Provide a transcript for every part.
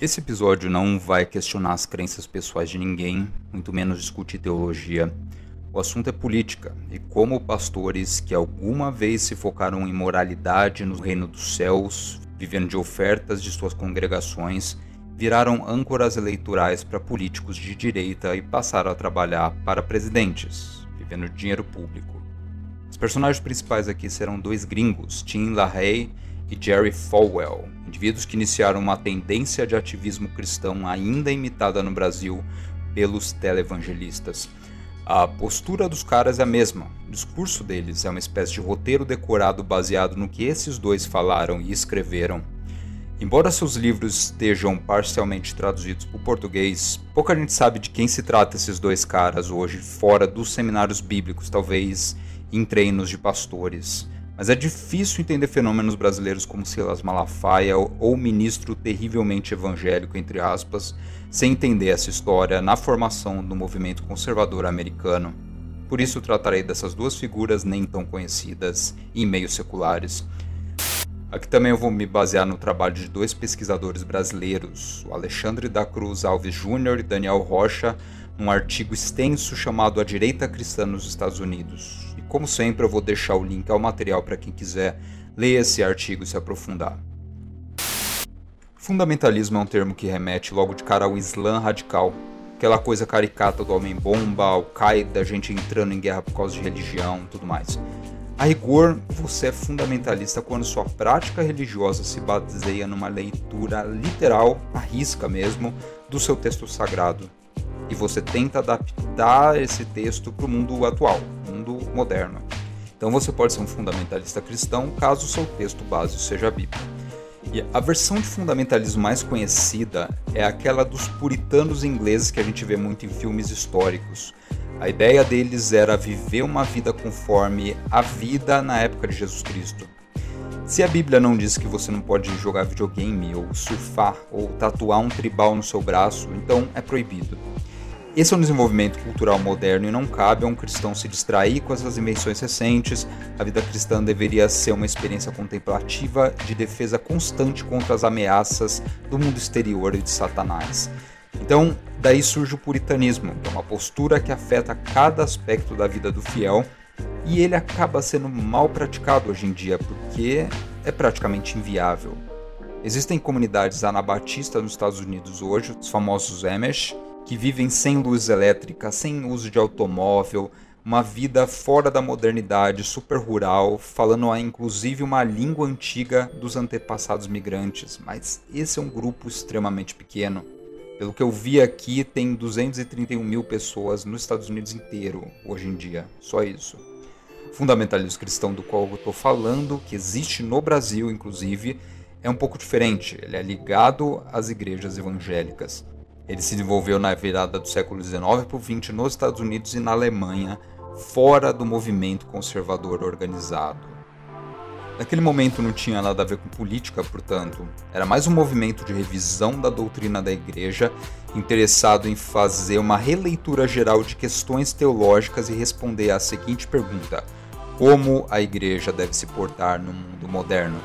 Esse episódio não vai questionar as crenças pessoais de ninguém, muito menos discutir teologia. O assunto é política e como pastores que alguma vez se focaram em moralidade no reino dos céus, vivendo de ofertas de suas congregações, viraram âncoras eleitorais para políticos de direita e passaram a trabalhar para presidentes, vivendo de dinheiro público. Os personagens principais aqui serão dois gringos, Tim LaHaye e Jerry Falwell, indivíduos que iniciaram uma tendência de ativismo cristão ainda imitada no Brasil pelos televangelistas. A postura dos caras é a mesma. O discurso deles é uma espécie de roteiro decorado baseado no que esses dois falaram e escreveram. Embora seus livros estejam parcialmente traduzidos para o português, pouca gente sabe de quem se trata esses dois caras hoje, fora dos seminários bíblicos, talvez em treinos de pastores. Mas é difícil entender fenômenos brasileiros como Silas Malafaia ou ministro terrivelmente evangélico, entre aspas, sem entender essa história na formação do movimento conservador americano. Por isso tratarei dessas duas figuras nem tão conhecidas em meios seculares. Aqui também eu vou me basear no trabalho de dois pesquisadores brasileiros, o Alexandre da Cruz Alves Júnior e Daniel Rocha, num artigo extenso chamado A Direita Cristã nos Estados Unidos, como sempre, eu vou deixar o link ao material para quem quiser ler esse artigo e se aprofundar. Fundamentalismo é um termo que remete logo de cara ao Islã radical, aquela coisa caricata do homem-bomba, Al-Qaeda, gente entrando em guerra por causa de religião tudo mais. A rigor, você é fundamentalista quando sua prática religiosa se baseia numa leitura literal, à risca mesmo, do seu texto sagrado. E você tenta adaptar esse texto para o mundo atual, mundo moderno. Então você pode ser um fundamentalista cristão caso o seu texto base seja a Bíblia. E a versão de fundamentalismo mais conhecida é aquela dos puritanos ingleses que a gente vê muito em filmes históricos. A ideia deles era viver uma vida conforme a vida na época de Jesus Cristo. Se a Bíblia não diz que você não pode jogar videogame, ou surfar, ou tatuar um tribal no seu braço, então é proibido. Esse é um desenvolvimento cultural moderno e não cabe a um cristão se distrair com essas invenções recentes. A vida cristã deveria ser uma experiência contemplativa de defesa constante contra as ameaças do mundo exterior e de Satanás. Então, daí surge o puritanismo, que é uma postura que afeta cada aspecto da vida do fiel e ele acaba sendo mal praticado hoje em dia porque é praticamente inviável. Existem comunidades anabatistas nos Estados Unidos hoje, os famosos Amish, que vivem sem luz elétrica, sem uso de automóvel, uma vida fora da modernidade, super rural, falando inclusive uma língua antiga dos antepassados migrantes, mas esse é um grupo extremamente pequeno. Pelo que eu vi aqui, tem 231 mil pessoas nos Estados Unidos inteiro hoje em dia, só isso. Fundamentalismo cristão do qual eu estou falando, que existe no Brasil inclusive, é um pouco diferente. Ele é ligado às igrejas evangélicas. Ele se desenvolveu na virada do século XIX para o XX nos Estados Unidos e na Alemanha, fora do movimento conservador organizado. Naquele momento não tinha nada a ver com política, portanto, era mais um movimento de revisão da doutrina da igreja, interessado em fazer uma releitura geral de questões teológicas e responder à seguinte pergunta: como a igreja deve se portar no mundo moderno?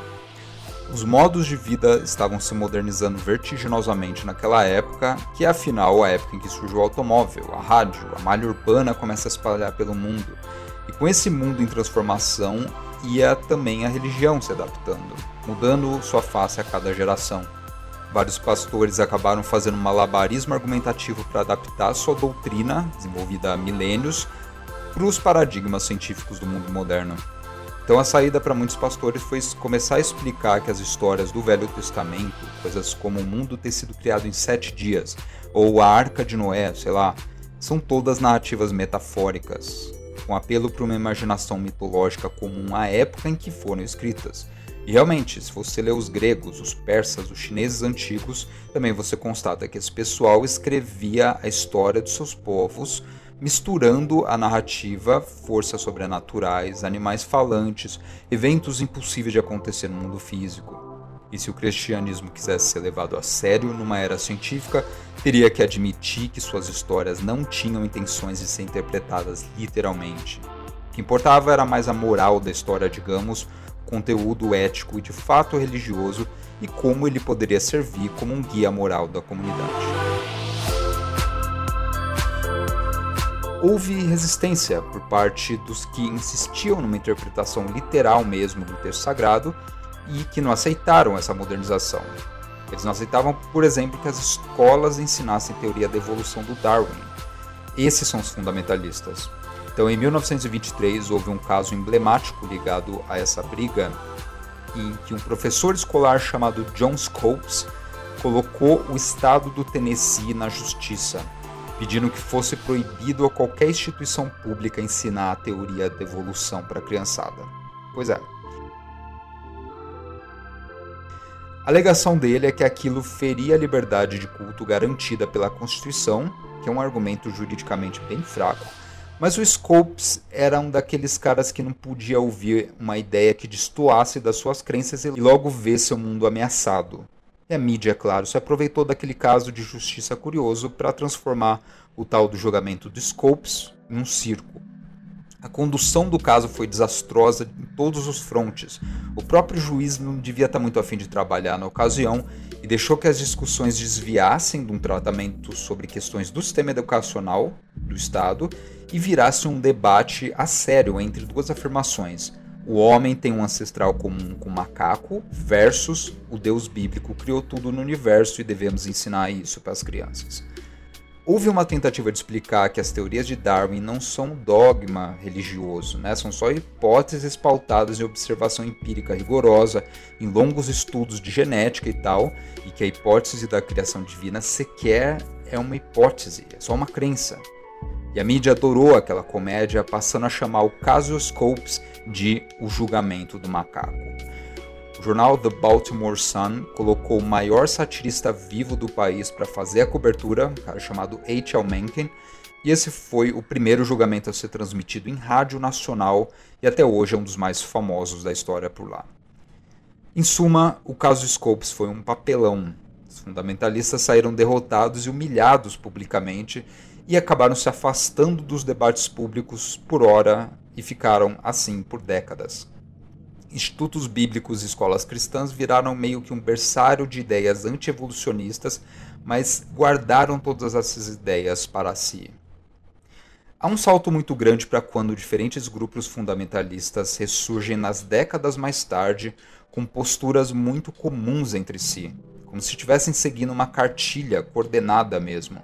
Os modos de vida estavam se modernizando vertiginosamente naquela época, que é afinal a época em que surgiu o automóvel, a rádio, a malha urbana começa a espalhar pelo mundo. E com esse mundo em transformação, ia também a religião se adaptando, mudando sua face a cada geração. Vários pastores acabaram fazendo um malabarismo argumentativo para adaptar sua doutrina, desenvolvida há milênios, para os paradigmas científicos do mundo moderno. Então a saída para muitos pastores foi começar a explicar que as histórias do Velho Testamento, coisas como o mundo ter sido criado em sete dias, ou a Arca de Noé, sei lá, são todas narrativas metafóricas, com apelo para uma imaginação mitológica comum à época em que foram escritas. E realmente, se você lê os gregos, os persas, os chineses antigos, também você constata que esse pessoal escrevia a história dos seus povos misturando a narrativa, forças sobrenaturais, animais falantes, eventos impossíveis de acontecer no mundo físico. E se o cristianismo quisesse ser levado a sério numa era científica, teria que admitir que suas histórias não tinham intenções de ser interpretadas literalmente. O que importava era mais a moral da história, digamos, conteúdo ético e de fato religioso e como ele poderia servir como um guia moral da comunidade. Houve resistência por parte dos que insistiam numa interpretação literal mesmo do texto sagrado e que não aceitaram essa modernização. Eles não aceitavam, por exemplo, que as escolas ensinassem teoria da evolução do Darwin. Esses são os fundamentalistas. Então, em 1923, houve um caso emblemático ligado a essa briga, em que um professor escolar chamado John Scopes colocou o estado do Tennessee na justiça pedindo que fosse proibido a qualquer instituição pública ensinar a teoria da evolução para a criançada. Pois é. A alegação dele é que aquilo feria a liberdade de culto garantida pela Constituição, que é um argumento juridicamente bem fraco, mas o Scopes era um daqueles caras que não podia ouvir uma ideia que destoasse das suas crenças e logo ver seu mundo ameaçado. E a mídia, é claro, se aproveitou daquele caso de justiça curioso para transformar o tal do julgamento de Scopes em um circo. A condução do caso foi desastrosa em todos os frontes. O próprio juiz não devia estar muito afim de trabalhar na ocasião e deixou que as discussões desviassem de um tratamento sobre questões do sistema educacional do Estado e virasse um debate a sério entre duas afirmações: o homem tem um ancestral comum com o macaco versus o Deus bíblico criou tudo no universo e devemos ensinar isso para as crianças. Houve uma tentativa de explicar que as teorias de Darwin não são dogma religioso, né? são só hipóteses pautadas em observação empírica rigorosa, em longos estudos de genética e tal, e que a hipótese da criação divina sequer é uma hipótese, é só uma crença. E a mídia adorou aquela comédia, passando a chamar o caso Scopes de O Julgamento do Macaco. O jornal The Baltimore Sun colocou o maior satirista vivo do país para fazer a cobertura, um cara chamado H.L. Mencken, e esse foi o primeiro julgamento a ser transmitido em rádio nacional e até hoje é um dos mais famosos da história por lá. Em suma, o caso Scopes foi um papelão. Os fundamentalistas saíram derrotados e humilhados publicamente e acabaram se afastando dos debates públicos por hora e ficaram assim por décadas. Institutos bíblicos e escolas cristãs viraram meio que um berçário de ideias anti-evolucionistas, mas guardaram todas essas ideias para si. Há um salto muito grande para quando diferentes grupos fundamentalistas ressurgem nas décadas mais tarde com posturas muito comuns entre si, como se estivessem seguindo uma cartilha coordenada mesmo,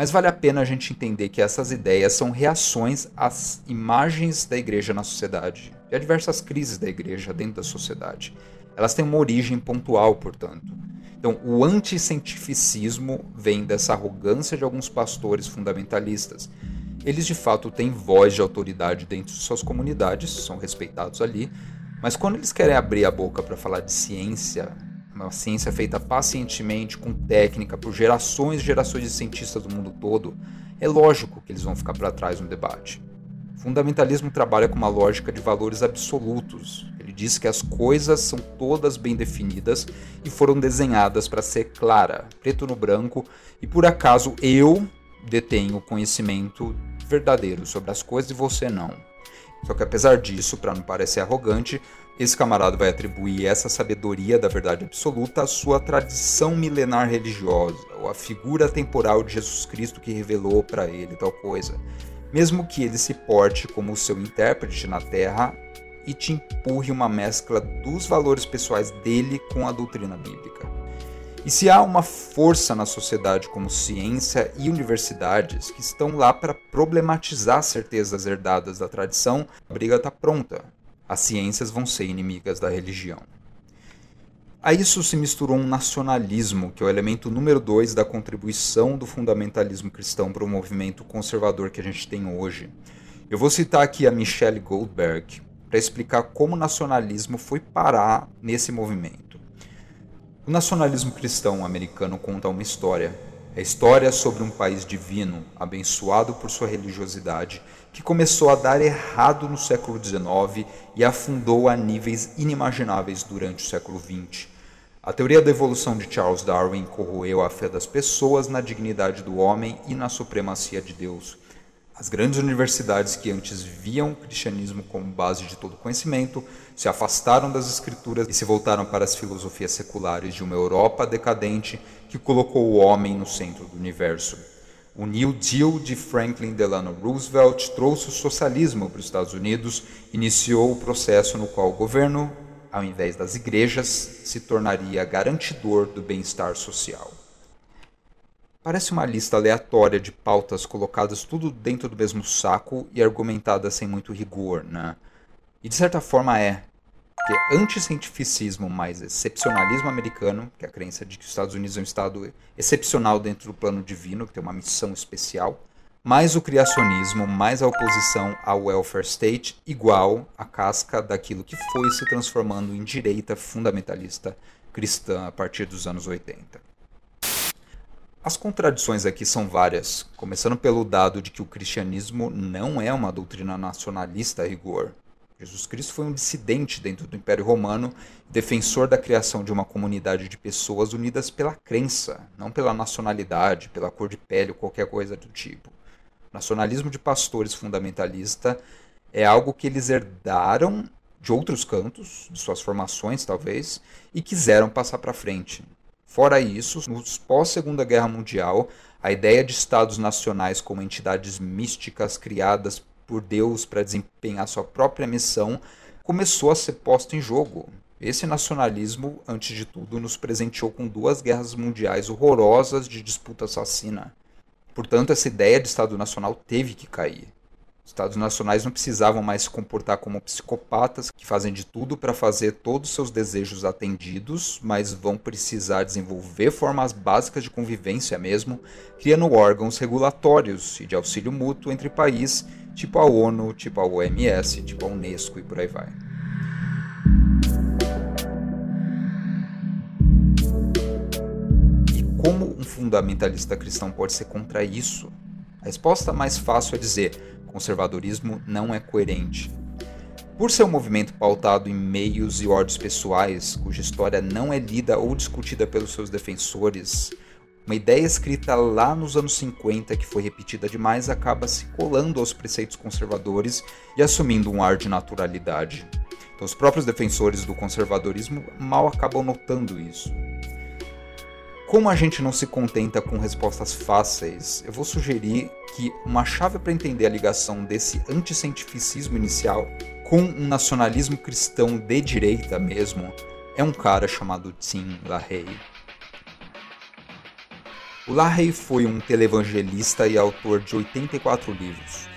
mas vale a pena a gente entender que essas ideias são reações às imagens da igreja na sociedade e a diversas crises da igreja dentro da sociedade. Elas têm uma origem pontual, portanto. Então, o anticientificismo vem dessa arrogância de alguns pastores fundamentalistas. Eles de fato têm voz de autoridade dentro de suas comunidades, são respeitados ali, mas quando eles querem abrir a boca para falar de ciência, uma ciência feita pacientemente, com técnica, por gerações e gerações de cientistas do mundo todo, é lógico que eles vão ficar para trás no debate. O fundamentalismo trabalha com uma lógica de valores absolutos. Ele diz que as coisas são todas bem definidas e foram desenhadas para ser clara, preto no branco, e por acaso eu detenho conhecimento verdadeiro sobre as coisas e você não. Só que apesar disso, para não parecer arrogante, esse camarada vai atribuir essa sabedoria da verdade absoluta à sua tradição milenar religiosa, ou à figura temporal de Jesus Cristo que revelou para ele tal coisa, mesmo que ele se porte como seu intérprete na Terra e te empurre uma mescla dos valores pessoais dele com a doutrina bíblica. E se há uma força na sociedade como ciência e universidades que estão lá para problematizar certezas herdadas da tradição, a briga está pronta as ciências vão ser inimigas da religião. A isso se misturou um nacionalismo, que é o elemento número dois da contribuição do fundamentalismo cristão para o movimento conservador que a gente tem hoje. Eu vou citar aqui a Michelle Goldberg para explicar como o nacionalismo foi parar nesse movimento. O nacionalismo cristão americano conta uma história. É a história sobre um país divino, abençoado por sua religiosidade que começou a dar errado no século XIX e afundou a níveis inimagináveis durante o século XX. A teoria da evolução de Charles Darwin corroeu a fé das pessoas na dignidade do homem e na supremacia de Deus. As grandes universidades que antes viam o cristianismo como base de todo conhecimento se afastaram das escrituras e se voltaram para as filosofias seculares de uma Europa decadente que colocou o homem no centro do universo. O New Deal de Franklin Delano Roosevelt trouxe o socialismo para os Estados Unidos, iniciou o processo no qual o governo, ao invés das igrejas, se tornaria garantidor do bem-estar social. Parece uma lista aleatória de pautas colocadas tudo dentro do mesmo saco e argumentadas sem muito rigor, né? E de certa forma é. Porque anticientificismo mais excepcionalismo americano, que é a crença de que os Estados Unidos é um estado excepcional dentro do plano divino, que tem uma missão especial, mais o criacionismo, mais a oposição ao welfare state, igual a casca daquilo que foi se transformando em direita fundamentalista cristã a partir dos anos 80. As contradições aqui são várias, começando pelo dado de que o cristianismo não é uma doutrina nacionalista a rigor. Jesus Cristo foi um dissidente dentro do Império Romano, defensor da criação de uma comunidade de pessoas unidas pela crença, não pela nacionalidade, pela cor de pele ou qualquer coisa do tipo. O nacionalismo de pastores fundamentalista é algo que eles herdaram de outros cantos, de suas formações talvez, e quiseram passar para frente. Fora isso, nos pós-Segunda Guerra Mundial, a ideia de estados nacionais como entidades místicas criadas por Deus para desempenhar sua própria missão começou a ser posta em jogo. Esse nacionalismo, antes de tudo, nos presenteou com duas guerras mundiais horrorosas de disputa assassina. Portanto, essa ideia de Estado Nacional teve que cair. Estados nacionais não precisavam mais se comportar como psicopatas que fazem de tudo para fazer todos os seus desejos atendidos, mas vão precisar desenvolver formas básicas de convivência mesmo, criando órgãos regulatórios e de auxílio mútuo entre países, tipo a ONU, tipo a OMS, tipo a Unesco e por aí vai. E como um fundamentalista cristão pode ser contra isso? A resposta mais fácil é dizer: conservadorismo não é coerente. Por ser um movimento pautado em meios e ordens pessoais, cuja história não é lida ou discutida pelos seus defensores, uma ideia escrita lá nos anos 50 que foi repetida demais acaba se colando aos preceitos conservadores e assumindo um ar de naturalidade. Então, os próprios defensores do conservadorismo mal acabam notando isso. Como a gente não se contenta com respostas fáceis, eu vou sugerir que uma chave para entender a ligação desse anticientificismo inicial com um nacionalismo cristão de direita mesmo é um cara chamado Tim LaHaye. O foi um televangelista e autor de 84 livros.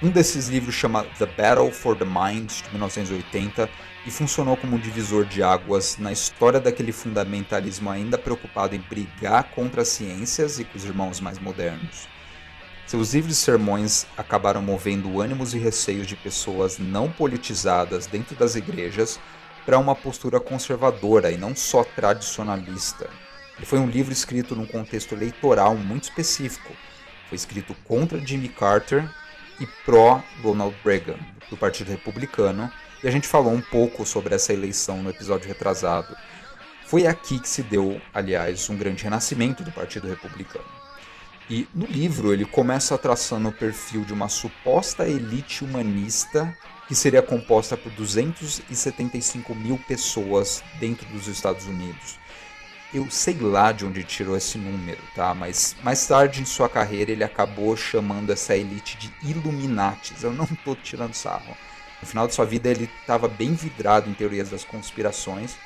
Um desses livros chama The Battle for the Mind, de 1980, e funcionou como um divisor de águas na história daquele fundamentalismo ainda preocupado em brigar contra as ciências e com os irmãos mais modernos. Seus livros e sermões acabaram movendo ânimos e receios de pessoas não politizadas dentro das igrejas para uma postura conservadora e não só tradicionalista. Foi um livro escrito num contexto eleitoral muito específico. Foi escrito contra Jimmy Carter e pró-Ronald Reagan, do Partido Republicano, e a gente falou um pouco sobre essa eleição no episódio retrasado. Foi aqui que se deu, aliás, um grande renascimento do Partido Republicano. E no livro ele começa traçando o perfil de uma suposta elite humanista que seria composta por 275 mil pessoas dentro dos Estados Unidos. Eu sei lá de onde tirou esse número, tá? Mas mais tarde em sua carreira ele acabou chamando essa elite de Illuminatis. Eu não estou tirando sarro. No final de sua vida ele estava bem vidrado em teorias das conspirações.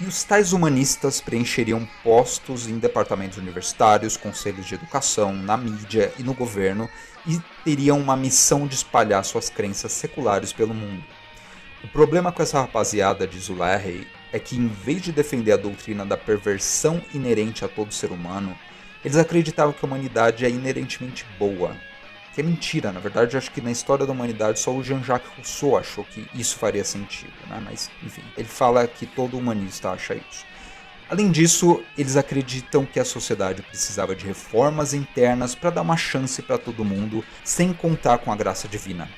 E os tais humanistas preencheriam postos em departamentos universitários, conselhos de educação, na mídia e no governo e teriam uma missão de espalhar suas crenças seculares pelo mundo. O problema com essa rapaziada de Zulahey é que, em vez de defender a doutrina da perversão inerente a todo ser humano, eles acreditavam que a humanidade é inerentemente boa. Que é mentira, na verdade, acho que na história da humanidade só o Jean-Jacques Rousseau achou que isso faria sentido, né? mas enfim, ele fala que todo humanista acha isso. Além disso, eles acreditam que a sociedade precisava de reformas internas para dar uma chance para todo mundo, sem contar com a graça divina.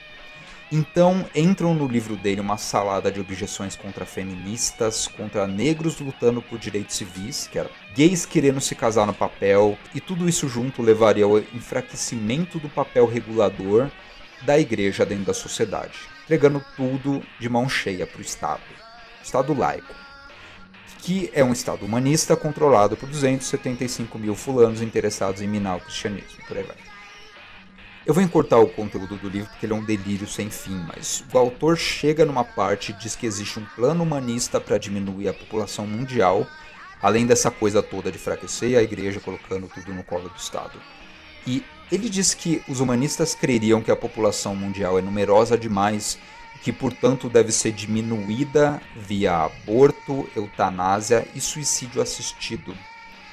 Então entram no livro dele uma salada de objeções contra feministas, contra negros lutando por direitos civis, que era gays querendo se casar no papel, e tudo isso junto levaria ao enfraquecimento do papel regulador da igreja dentro da sociedade, entregando tudo de mão cheia para o Estado, Estado laico, que é um Estado humanista controlado por 275 mil fulanos interessados em minar o cristianismo, por aí vai. Eu vou encurtar o conteúdo do livro porque ele é um delírio sem fim, mas o autor chega numa parte e diz que existe um plano humanista para diminuir a população mundial, além dessa coisa toda de enfraquecer a igreja colocando tudo no colo do Estado. E ele diz que os humanistas creriam que a população mundial é numerosa demais que, portanto, deve ser diminuída via aborto, eutanásia e suicídio assistido.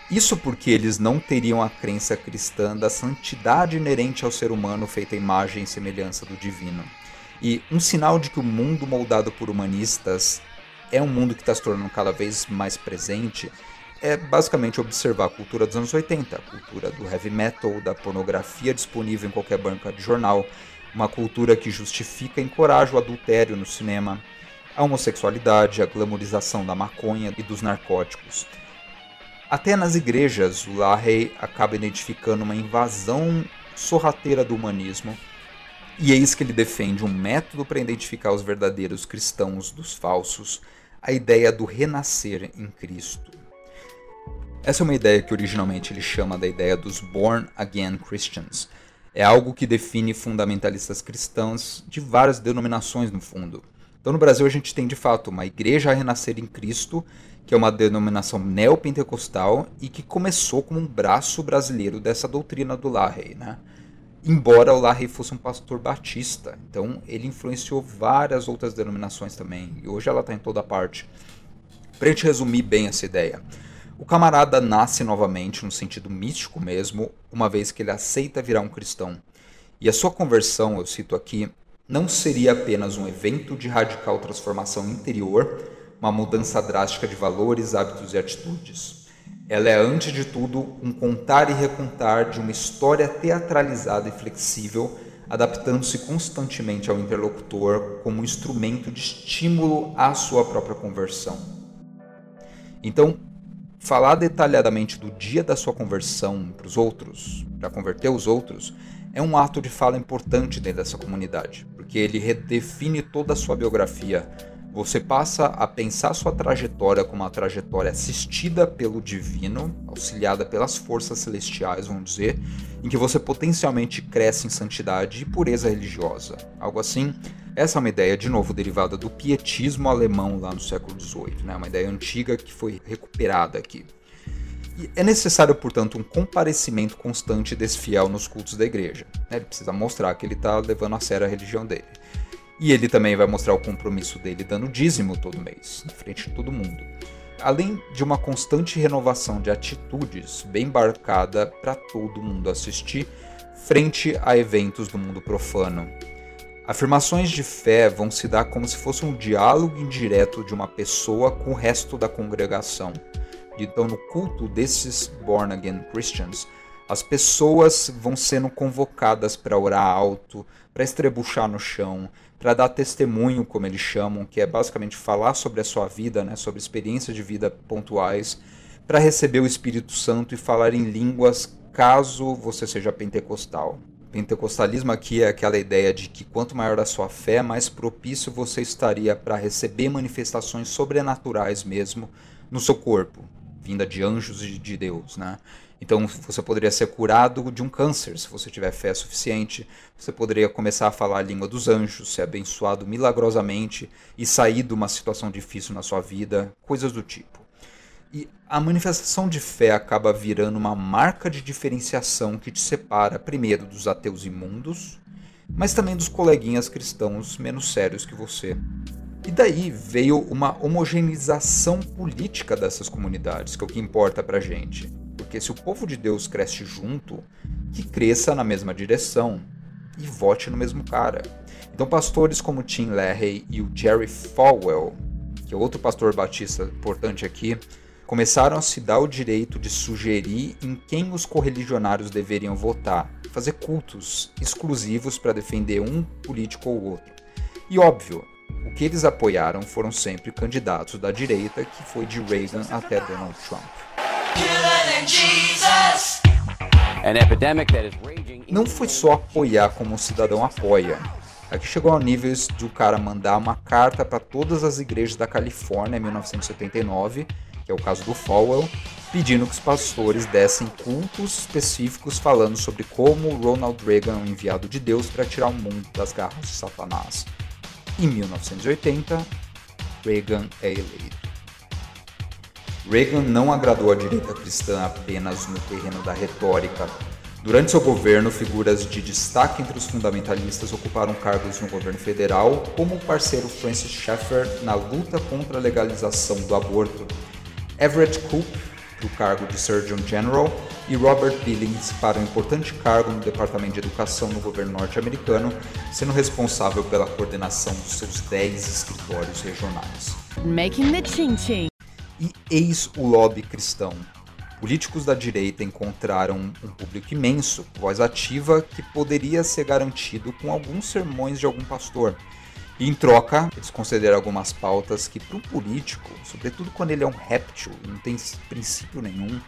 Isso porque eles não teriam a crença cristã da santidade inerente ao ser humano feita à imagem e semelhança do divino. E um sinal de que o mundo moldado por humanistas é um mundo que está se tornando cada vez mais presente é basicamente observar a cultura dos anos 80, a cultura do heavy metal, da pornografia disponível em qualquer banca de jornal, uma cultura que justifica e encoraja o adultério no cinema, a homossexualidade, a glamorização da maconha e dos narcóticos. Até nas igrejas, o Lahey acaba identificando uma invasão sorrateira do humanismo, e eis que ele defende um método para identificar os verdadeiros cristãos dos falsos, a ideia do renascer em Cristo. Essa é uma ideia que originalmente ele chama da ideia dos Born Again Christians. É algo que define fundamentalistas cristãos de várias denominações no fundo. Então no Brasil a gente tem de fato uma igreja a renascer em Cristo que é uma denominação neopentecostal e que começou como um braço brasileiro dessa doutrina do Larrey, né? Embora o Larrey fosse um pastor batista, então ele influenciou várias outras denominações também, e hoje ela está em toda parte. Para gente resumir bem essa ideia, o camarada nasce novamente, no sentido místico mesmo, uma vez que ele aceita virar um cristão. E a sua conversão, eu cito aqui, não seria apenas um evento de radical transformação interior, uma mudança drástica de valores, hábitos e atitudes. Ela é, antes de tudo, um contar e recontar de uma história teatralizada e flexível, adaptando-se constantemente ao interlocutor como um instrumento de estímulo à sua própria conversão. Então, falar detalhadamente do dia da sua conversão para os outros, para converter os outros, é um ato de fala importante dentro dessa comunidade, porque ele redefine toda a sua biografia, você passa a pensar sua trajetória como uma trajetória assistida pelo divino, auxiliada pelas forças celestiais, vamos dizer, em que você potencialmente cresce em santidade e pureza religiosa. Algo assim. Essa é uma ideia, de novo, derivada do pietismo alemão lá no século XVIII, né? uma ideia antiga que foi recuperada aqui. E é necessário, portanto, um comparecimento constante desse fiel nos cultos da igreja. Ele precisa mostrar que ele está levando a sério a religião dele. E ele também vai mostrar o compromisso dele dando dízimo todo mês, na frente de todo mundo. Além de uma constante renovação de atitudes bem embarcada para todo mundo assistir, frente a eventos do mundo profano. Afirmações de fé vão se dar como se fosse um diálogo indireto de uma pessoa com o resto da congregação. Então, no culto desses born again Christians, as pessoas vão sendo convocadas para orar alto, para estrebuchar no chão, para dar testemunho, como eles chamam, que é basicamente falar sobre a sua vida, né, sobre experiências de vida pontuais, para receber o Espírito Santo e falar em línguas caso você seja pentecostal. Pentecostalismo aqui é aquela ideia de que quanto maior a sua fé, mais propício você estaria para receber manifestações sobrenaturais mesmo no seu corpo, vinda de anjos e de Deus, né? Então você poderia ser curado de um câncer se você tiver fé suficiente. Você poderia começar a falar a língua dos anjos, ser abençoado milagrosamente e sair de uma situação difícil na sua vida, coisas do tipo. E a manifestação de fé acaba virando uma marca de diferenciação que te separa, primeiro, dos ateus imundos, mas também dos coleguinhas cristãos menos sérios que você. E daí veio uma homogeneização política dessas comunidades, que é o que importa pra gente. Porque se o povo de Deus cresce junto, que cresça na mesma direção e vote no mesmo cara. Então, pastores como Tim LaHaye e o Jerry Falwell, que é outro pastor batista importante aqui, começaram a se dar o direito de sugerir em quem os correligionários deveriam votar, fazer cultos exclusivos para defender um político ou outro. E óbvio, o que eles apoiaram foram sempre candidatos da direita, que foi de Reagan até Donald Trump. Não foi só apoiar como um cidadão apoia. Aqui chegou ao nível de o cara mandar uma carta para todas as igrejas da Califórnia em 1979, que é o caso do Falwell, pedindo que os pastores dessem cultos específicos falando sobre como Ronald Reagan é um enviado de Deus para tirar o mundo das garras de Satanás. Em 1980, Reagan é eleito. Reagan não agradou a direita cristã apenas no terreno da retórica. Durante seu governo, figuras de destaque entre os fundamentalistas ocuparam cargos no governo federal, como o parceiro Francis Schaeffer na luta contra a legalização do aborto. Everett Koop para o cargo de Surgeon General e Robert Billings para um importante cargo no Departamento de Educação no governo norte-americano, sendo responsável pela coordenação dos seus 10 escritórios regionais. Making the ching -ching. E eis o lobby cristão. Políticos da direita encontraram um público imenso, voz ativa que poderia ser garantido com alguns sermões de algum pastor e em troca, eles consideram algumas pautas que, para um político, sobretudo quando ele é um réptil não tem princípio nenhum,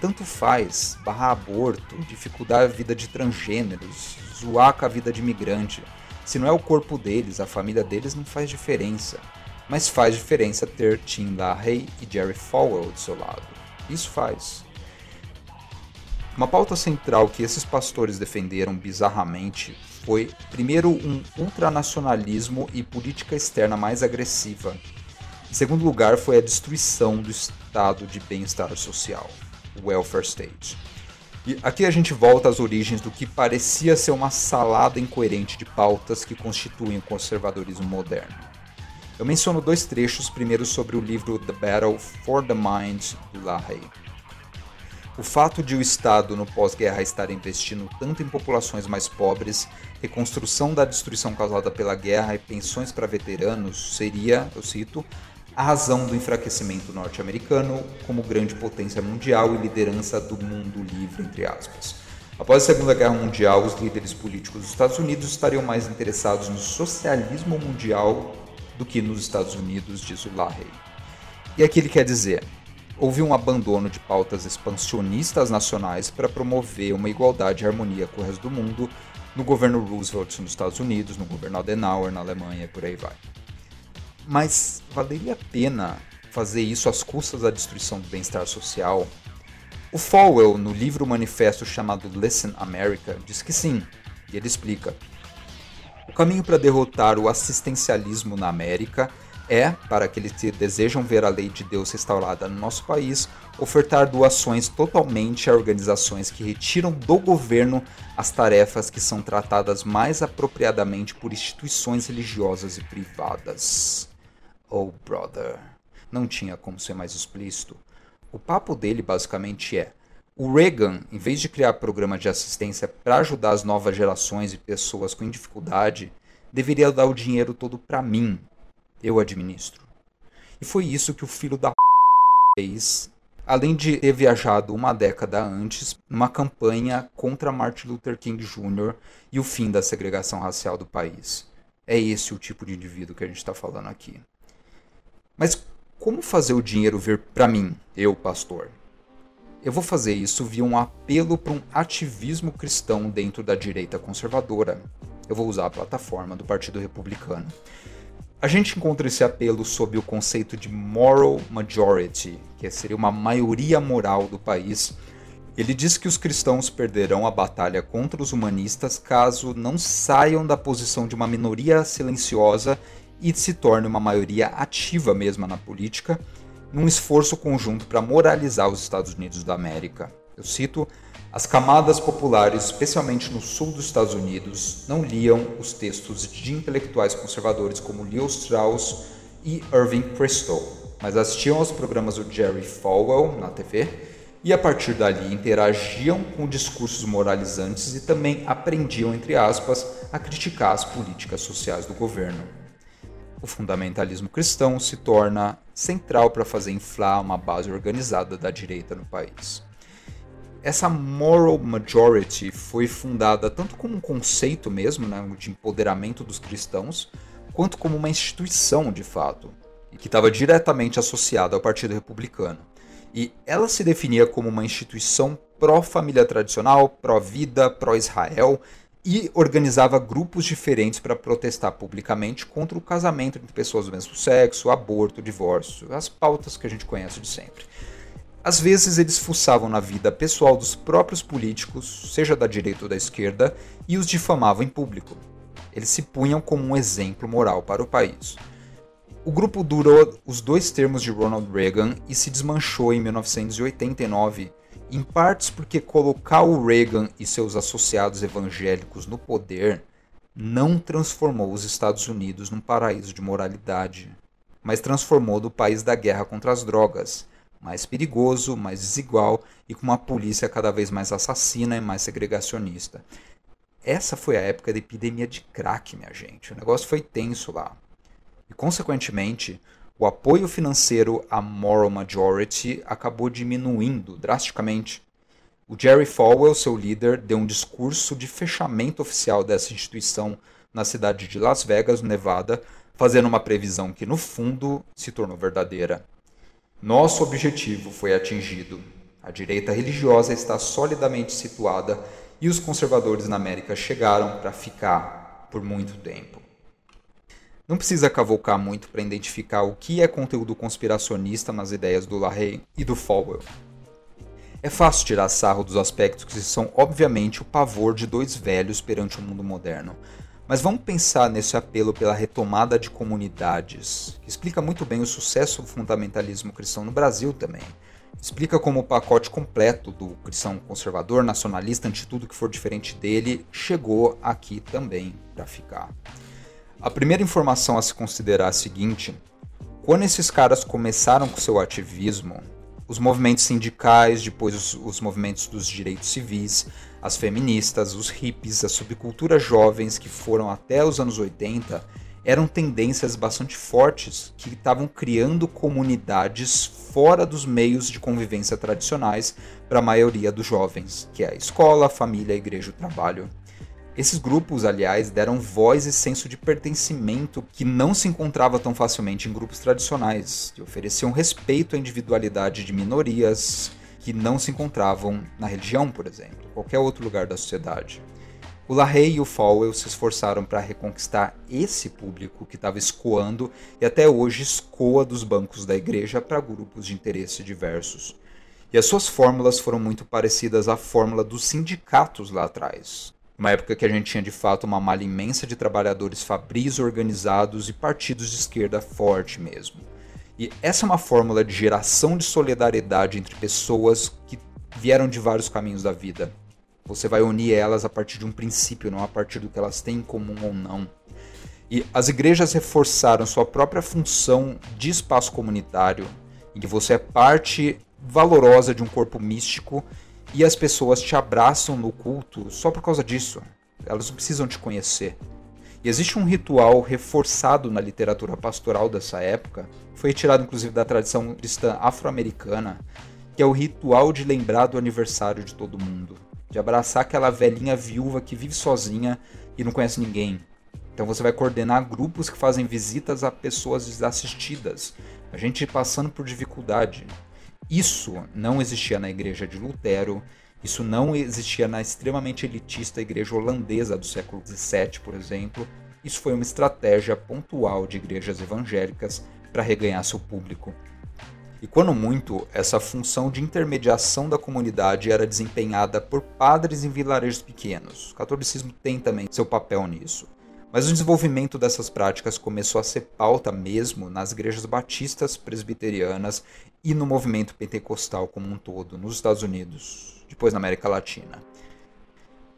tanto faz barrar aborto, dificultar a vida de transgêneros, zoar com a vida de imigrante. Se não é o corpo deles, a família deles não faz diferença. Mas faz diferença ter Tim LaHaye e Jerry Falwell do seu lado. Isso faz. Uma pauta central que esses pastores defenderam bizarramente foi, primeiro, um ultranacionalismo e política externa mais agressiva. Em segundo lugar, foi a destruição do estado de bem-estar social, o welfare state. E aqui a gente volta às origens do que parecia ser uma salada incoerente de pautas que constituem o conservadorismo moderno. Eu menciono dois trechos, primeiro sobre o livro The Battle for the Mind, do LaHaye. O fato de o Estado no pós-guerra estar investindo tanto em populações mais pobres, reconstrução da destruição causada pela guerra e pensões para veteranos seria, eu cito, a razão do enfraquecimento norte-americano como grande potência mundial e liderança do mundo livre, entre aspas. Após a Segunda Guerra Mundial, os líderes políticos dos Estados Unidos estariam mais interessados no socialismo mundial do que nos Estados Unidos, diz o Lahey. E aqui ele quer dizer, houve um abandono de pautas expansionistas nacionais para promover uma igualdade e harmonia com o resto do mundo no governo Roosevelt nos Estados Unidos, no governo Adenauer na Alemanha e por aí vai. Mas valeria a pena fazer isso às custas da destruição do bem-estar social? O Falwell, no livro manifesto chamado Listen America, diz que sim, e ele explica. O caminho para derrotar o assistencialismo na América é, para aqueles que desejam ver a lei de Deus restaurada no nosso país, ofertar doações totalmente a organizações que retiram do governo as tarefas que são tratadas mais apropriadamente por instituições religiosas e privadas. Oh, brother, não tinha como ser mais explícito. O papo dele basicamente é: o Reagan, em vez de criar programa de assistência para ajudar as novas gerações e pessoas com dificuldade, deveria dar o dinheiro todo para mim, eu administro. E foi isso que o filho da fez, além de ter viajado uma década antes numa campanha contra Martin Luther King Jr. e o fim da segregação racial do país. É esse o tipo de indivíduo que a gente está falando aqui. Mas como fazer o dinheiro vir para mim, eu, pastor? Eu vou fazer isso via um apelo para um ativismo cristão dentro da direita conservadora. Eu vou usar a plataforma do Partido Republicano. A gente encontra esse apelo sob o conceito de moral majority, que seria uma maioria moral do país. Ele diz que os cristãos perderão a batalha contra os humanistas caso não saiam da posição de uma minoria silenciosa e se torne uma maioria ativa mesmo na política, num esforço conjunto para moralizar os Estados Unidos da América. Eu cito: as camadas populares, especialmente no sul dos Estados Unidos, não liam os textos de intelectuais conservadores como Leo Strauss e Irving Kristol, mas assistiam aos programas do Jerry Falwell na TV e a partir dali interagiam com discursos moralizantes e também aprendiam, entre aspas, a criticar as políticas sociais do governo. O fundamentalismo cristão se torna central para fazer inflar uma base organizada da direita no país. Essa moral majority foi fundada tanto como um conceito mesmo, né, de empoderamento dos cristãos, quanto como uma instituição de fato, e que estava diretamente associada ao Partido Republicano. E ela se definia como uma instituição pró-família tradicional, pró-vida, pró-Israel e organizava grupos diferentes para protestar publicamente contra o casamento entre pessoas do mesmo sexo, aborto, divórcio, as pautas que a gente conhece de sempre. Às vezes eles fuçavam na vida pessoal dos próprios políticos, seja da direita ou da esquerda, e os difamavam em público. Eles se punham como um exemplo moral para o país. O grupo durou os dois termos de Ronald Reagan e se desmanchou em 1989, em partes porque colocar o Reagan e seus associados evangélicos no poder não transformou os Estados Unidos num paraíso de moralidade, mas transformou do país da guerra contra as drogas, mais perigoso, mais desigual e com uma polícia cada vez mais assassina e mais segregacionista. Essa foi a época da epidemia de crack, minha gente. O negócio foi tenso lá. E, consequentemente, o apoio financeiro à Moral Majority acabou diminuindo drasticamente. O Jerry Falwell, seu líder, deu um discurso de fechamento oficial dessa instituição na cidade de Las Vegas, Nevada, fazendo uma previsão que, no fundo, se tornou verdadeira. Nosso objetivo foi atingido. A direita religiosa está solidamente situada e os conservadores na América chegaram para ficar por muito tempo. Não precisa cavocar muito para identificar o que é conteúdo conspiracionista nas ideias do LaRey e do Falwell. É fácil tirar sarro dos aspectos que são obviamente o pavor de dois velhos perante o mundo moderno, mas vamos pensar nesse apelo pela retomada de comunidades, que explica muito bem o sucesso do fundamentalismo cristão no Brasil também. Explica como o pacote completo do cristão conservador, nacionalista, ante tudo que for diferente dele, chegou aqui também para ficar. A primeira informação a se considerar é a seguinte: quando esses caras começaram com seu ativismo, os movimentos sindicais, depois os, os, movimentos dos direitos civis, as feministas, os hippies, as subculturas jovens que foram até os anos 80, eram tendências bastante fortes que estavam criando comunidades fora dos meios de convivência tradicionais para a maioria dos jovens, que é a escola, a família, a igreja, o trabalho. Esses grupos, aliás, deram voz e senso de pertencimento que não se encontrava tão facilmente em grupos tradicionais, e ofereciam respeito à individualidade de minorias que não se encontravam na religião, por exemplo, qualquer outro lugar da sociedade. O LaRey e o Falwell se esforçaram para reconquistar esse público que estava escoando e até hoje escoa dos bancos da igreja para grupos de interesse diversos. E as suas fórmulas foram muito parecidas à fórmula dos sindicatos lá atrás, uma época que a gente tinha de fato uma malha imensa de trabalhadores fabris organizados e partidos de esquerda forte mesmo. E essa é uma fórmula de geração de solidariedade entre pessoas que vieram de vários caminhos da vida. Você vai unir elas a partir de um princípio, não a partir do que elas têm em comum ou não. E as igrejas reforçaram sua própria função de espaço comunitário, em que você é parte valorosa de um corpo místico e as pessoas te abraçam no culto só por causa disso. Elas precisam te conhecer. E existe um ritual reforçado na literatura pastoral dessa época, foi retirado inclusive da tradição cristã afro-americana, que é o ritual de lembrar do aniversário de todo mundo, de abraçar aquela velhinha viúva que vive sozinha e não conhece ninguém. Então você vai coordenar grupos que fazem visitas a pessoas desassistidas, a gente passando por dificuldade, isso não existia na igreja de Lutero, isso não existia na extremamente elitista igreja holandesa do século XVII, por exemplo. Isso foi uma estratégia pontual de igrejas evangélicas para reganhar seu público. E quando muito, essa função de intermediação da comunidade era desempenhada por padres em vilarejos pequenos. O catolicismo tem também seu papel nisso. Mas o desenvolvimento dessas práticas começou a ser pauta mesmo nas igrejas batistas presbiterianas e no movimento pentecostal como um todo, nos Estados Unidos, depois na América Latina.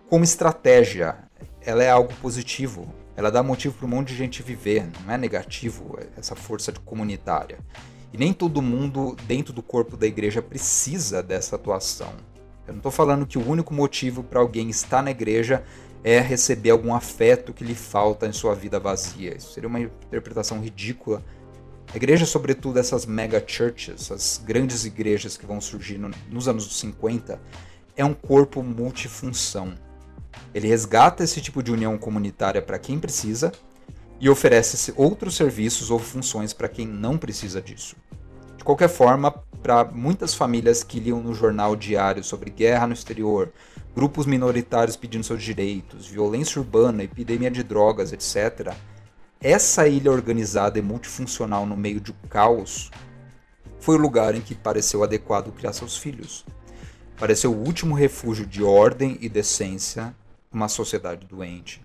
Como estratégia, ela é algo positivo. Ela dá motivo para um monte de gente viver, não é negativo essa força comunitária. E nem todo mundo dentro do corpo da igreja precisa dessa atuação. Eu não estou falando que o único motivo para alguém estar na igreja é receber algum afeto que lhe falta em sua vida vazia. Isso seria uma interpretação ridícula. A igreja, sobretudo essas mega churches, as grandes igrejas que vão surgir nos anos 50, é um corpo multifunção. Ele resgata esse tipo de união comunitária para quem precisa, e oferece outros serviços ou funções para quem não precisa disso. De qualquer forma, para muitas famílias que liam no jornal diário sobre guerra no exterior, grupos minoritários pedindo seus direitos, violência urbana, epidemia de drogas, etc., essa ilha organizada e multifuncional no meio de um caos foi o lugar em que pareceu adequado criar seus filhos. Pareceu o último refúgio de ordem e decência numa sociedade doente.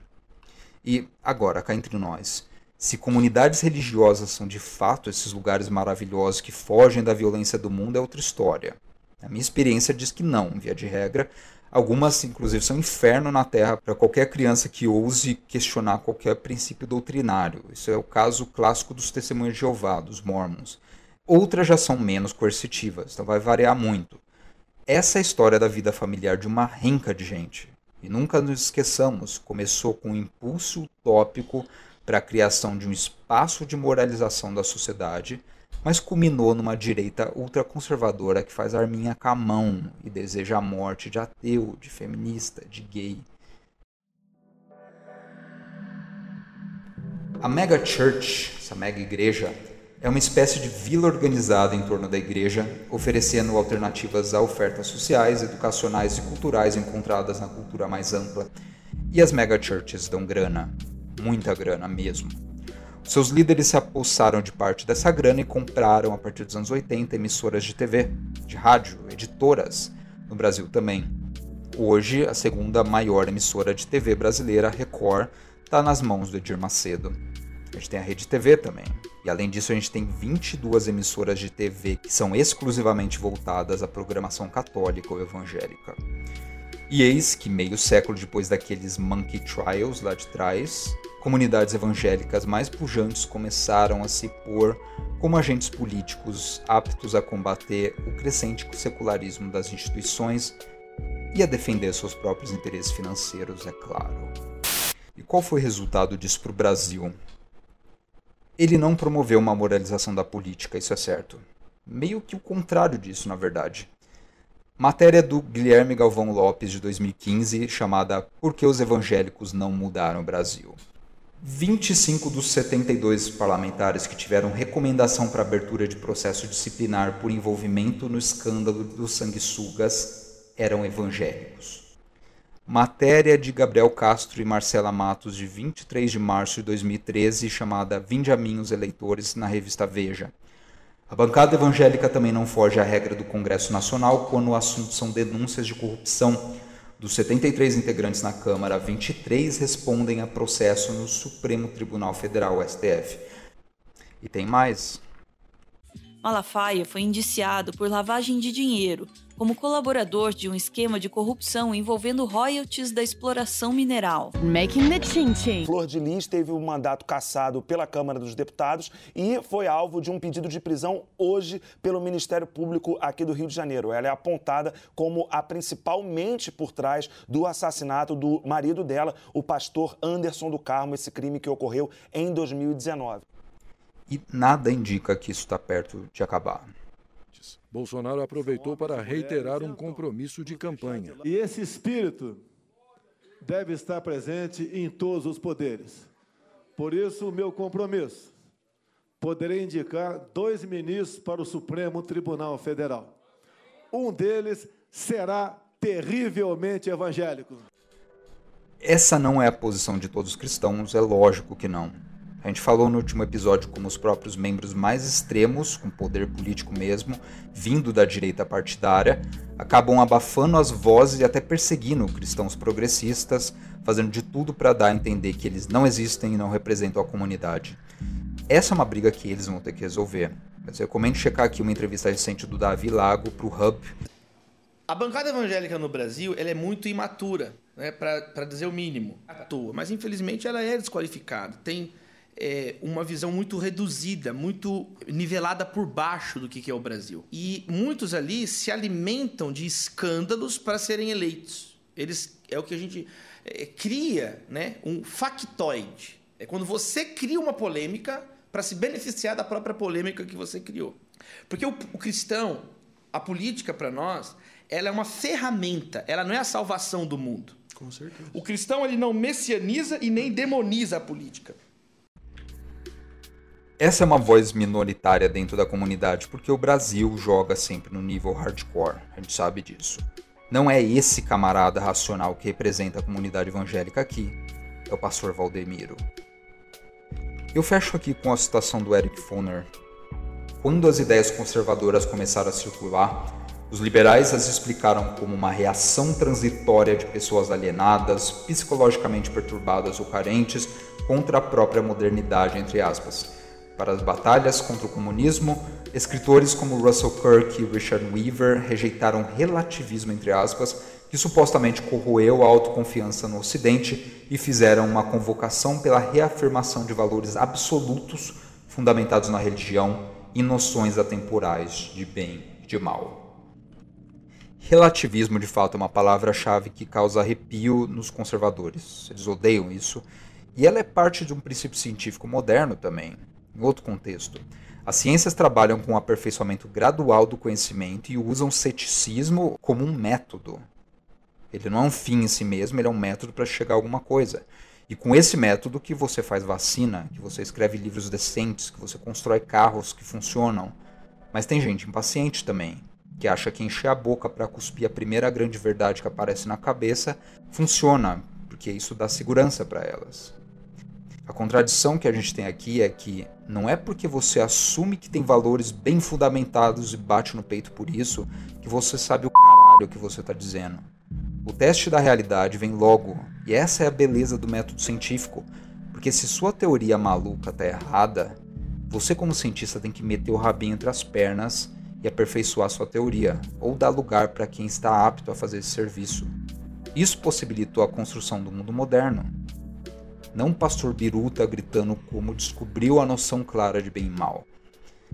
E agora, cá entre nós, se comunidades religiosas são de fato esses lugares maravilhosos que fogem da violência do mundo, é outra história. A minha experiência diz que não, via de regra. Algumas, inclusive, são inferno na Terra para qualquer criança que ouse questionar qualquer princípio doutrinário. Isso é o caso clássico dos testemunhos de Jeová, dos Mormons. Outras já são menos coercitivas, então vai variar muito. Essa é a história da vida familiar de uma renca de gente. E nunca nos esqueçamos, começou com um impulso utópico para a criação de um espaço de moralização da sociedade, mas culminou numa direita ultraconservadora que faz arminha com a mão e deseja a morte de ateu, de feminista, de gay. A mega church, essa mega igreja, é uma espécie de vila organizada em torno da igreja, oferecendo alternativas a ofertas sociais, educacionais e culturais encontradas na cultura mais ampla. E as mega churches dão grana, muita grana mesmo. Seus líderes se apossaram de parte dessa grana e compraram, a partir dos anos 80, emissoras de TV, de rádio, editoras, no Brasil também. Hoje, a segunda maior emissora de TV brasileira, Record, está nas mãos do Edir Macedo. A gente tem a Rede TV também. E além disso, a gente tem 22 emissoras de TV que são exclusivamente voltadas à programação católica ou evangélica. E eis que, meio século depois daqueles Monkey Trials lá de trás, comunidades evangélicas mais pujantes começaram a se pôr como agentes políticos aptos a combater o crescente secularismo das instituições e a defender seus próprios interesses financeiros, é claro. E qual foi o resultado disso para o Brasil? Ele não promoveu uma moralização da política, isso é certo. Meio que o contrário disso, na verdade. Matéria do Guilherme Galvão Lopes de 2015, chamada Por que os evangélicos não mudaram o Brasil? 25 dos 72 parlamentares que tiveram recomendação para abertura de processo disciplinar por envolvimento no escândalo dos sanguessugas eram evangélicos. Matéria de Gabriel Castro e Marcela Matos, de 23 de março de 2013, chamada Vinde a mim os eleitores, na revista Veja. A bancada evangélica também não foge à regra do Congresso Nacional quando o assunto são denúncias de corrupção. Dos 73 integrantes na Câmara, 23 respondem a processo no Supremo Tribunal Federal, STF. E tem mais. Malafaia foi indiciado por lavagem de dinheiro como colaborador de um esquema de corrupção envolvendo royalties da exploração mineral. Making the chin chin. Flor de Lis teve o um mandato cassado pela Câmara dos Deputados e foi alvo de um pedido de prisão hoje pelo Ministério Público aqui do Rio de Janeiro. Ela é apontada como a principal mente por trás do assassinato do marido dela, o pastor Anderson do Carmo, esse crime que ocorreu em 2019. E nada indica que isso está perto de acabar. Bolsonaro aproveitou para reiterar um compromisso de campanha. E esse espírito deve estar presente em todos os poderes. Por isso, o meu compromisso. Poderei indicar dois ministros para o Supremo Tribunal Federal. Um deles será terrivelmente evangélico. Essa não é a posição de todos os cristãos, é lógico que não. A gente falou no último episódio como os próprios membros mais extremos, com poder político mesmo, vindo da direita partidária, acabam abafando as vozes e até perseguindo cristãos progressistas, fazendo de tudo para dar a entender que eles não existem e não representam a comunidade. Essa é uma briga que eles vão ter que resolver. Mas recomendo checar aqui uma entrevista recente do Davi Lago para o Hub. A bancada evangélica no Brasil ela é muito imatura, né, para dizer o mínimo, à toa. Mas infelizmente ela é desqualificada. Tem é, uma visão muito reduzida, muito nivelada por baixo do que é o Brasil. E muitos ali se alimentam de escândalos para serem eleitos. Eles é o que a gente é, cria, né, um factoide. É quando você cria uma polêmica para se beneficiar da própria polêmica que você criou. Porque o, o cristão, a política para nós, ela é uma ferramenta, ela não é a salvação do mundo. Com certeza. O cristão ele não messianiza e nem demoniza a política. Essa é uma voz minoritária dentro da comunidade porque o Brasil joga sempre no nível hardcore, a gente sabe disso. Não é esse camarada racional que representa a comunidade evangélica aqui, é o pastor Valdemiro. Eu fecho aqui com a citação do Eric Foner. Quando as ideias conservadoras começaram a circular, os liberais as explicaram como uma reação transitória de pessoas alienadas, psicologicamente perturbadas ou carentes contra a própria modernidade, entre aspas. Para as batalhas contra o comunismo, escritores como Russell Kirk e Richard Weaver rejeitaram relativismo, entre aspas, que supostamente corroeu a autoconfiança no Ocidente e fizeram uma convocação pela reafirmação de valores absolutos fundamentados na religião e noções atemporais de bem e de mal. Relativismo, de fato, é uma palavra-chave que causa arrepio nos conservadores. Eles odeiam isso. E ela é parte de um princípio científico moderno também, em outro contexto. As ciências trabalham com o aperfeiçoamento gradual do conhecimento e usam ceticismo como um método. Ele não é um fim em si mesmo, ele é um método para chegar a alguma coisa. E com esse método que você faz vacina, que você escreve livros decentes, que você constrói carros que funcionam. Mas tem gente impaciente também, que acha que encher a boca para cuspir a primeira grande verdade que aparece na cabeça funciona, porque isso dá segurança para elas. A contradição que a gente tem aqui é que não é porque você assume que tem valores bem fundamentados e bate no peito por isso que você sabe o caralho que você está dizendo. O teste da realidade vem logo, e essa é a beleza do método científico, porque se sua teoria maluca está errada, você como cientista tem que meter o rabinho entre as pernas e aperfeiçoar sua teoria, ou dar lugar para quem está apto a fazer esse serviço. Isso possibilitou a construção do mundo moderno. Não o pastor Biruta gritando como descobriu a noção clara de bem e mal.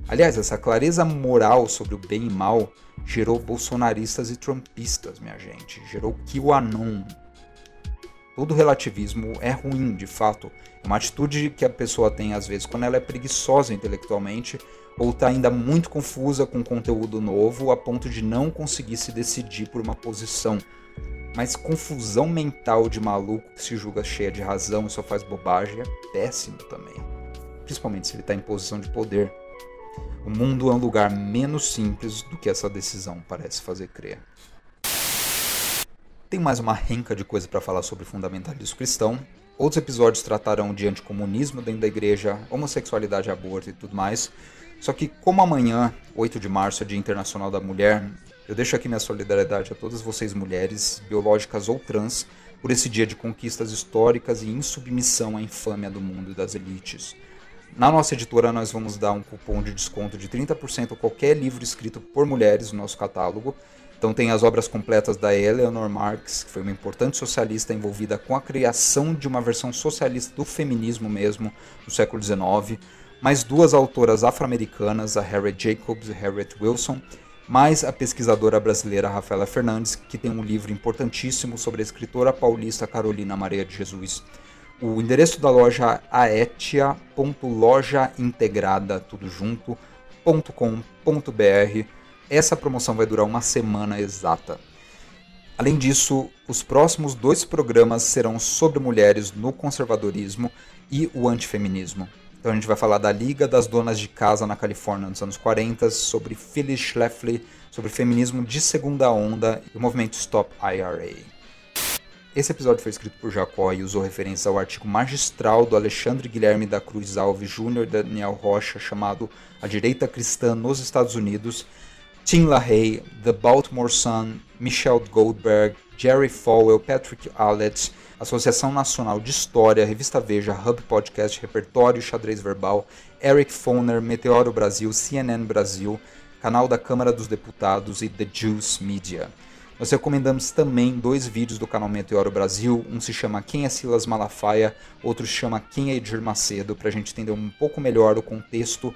Aliás, essa clareza moral sobre o bem e mal gerou bolsonaristas e trumpistas, minha gente. Gerou QAnon. Todo relativismo é ruim, de fato. É uma atitude que a pessoa tem às vezes quando ela é preguiçosa intelectualmente ou está ainda muito confusa com conteúdo novo a ponto de não conseguir se decidir por uma posição. Mas confusão mental de maluco que se julga cheia de razão e só faz bobagem é péssimo também. Principalmente se ele está em posição de poder. O mundo é um lugar menos simples do que essa decisão parece fazer crer. Tem mais uma renca de coisa para falar sobre fundamentalismo cristão. Outros episódios tratarão de anticomunismo dentro da igreja, homossexualidade, aborto e tudo mais. Só que, como amanhã, 8 de março, é Dia Internacional da Mulher, eu deixo aqui minha solidariedade a todas vocês mulheres, biológicas ou trans, por esse dia de conquistas históricas e insubmissão à infâmia do mundo e das elites. Na nossa editora, nós vamos dar um cupom de desconto de 30% a qualquer livro escrito por mulheres no nosso catálogo. Então tem as obras completas da Eleanor Marx, que foi uma importante socialista envolvida com a criação de uma versão socialista do feminismo mesmo no século XIX mais duas autoras afro-americanas, a Harriet Jacobs e Harriet Wilson, mais a pesquisadora brasileira Rafaela Fernandes, que tem um livro importantíssimo sobre a escritora paulista Carolina Maria de Jesus. O endereço da loja aetia.lojaintegrada, tudo junto, .com.br. Essa promoção vai durar uma semana exata. Além disso, os próximos dois programas serão sobre mulheres no conservadorismo e o antifeminismo. Então a gente vai falar da Liga das Donas de Casa na Califórnia nos anos 40, sobre Phyllis Schlafly, sobre feminismo de segunda onda e o movimento Stop IRA. Esse episódio foi escrito por Jacó e usou referência ao artigo magistral do Alexandre Guilherme da Cruz Alves Jr. e Daniel Rocha chamado A Direita Cristã nos Estados Unidos, Tim LaHaye, The Baltimore Sun, Michelle Goldberg, Jerry Falwell, Patrick Allett, Associação Nacional de História, Revista Veja, Hub Podcast, Repertório Xadrez Verbal, Eric Foner, Meteoro Brasil, CNN Brasil, canal da Câmara dos Deputados e The Juice Media. Nós recomendamos também dois vídeos do canal Meteoro Brasil. Um se chama Quem é Silas Malafaia, outro se chama Quem é Edir Macedo, para a gente entender um pouco melhor o contexto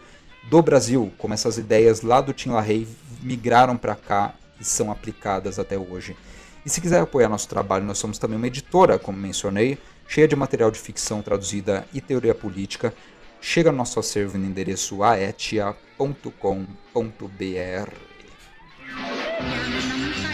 do Brasil, como essas ideias lá do Tim LaHaye migraram para cá e são aplicadas até hoje. E se quiser apoiar nosso trabalho, nós somos também uma editora, como mencionei, cheia de material de ficção traduzida e teoria política. Chega no nosso acervo no endereço aetia.com.br.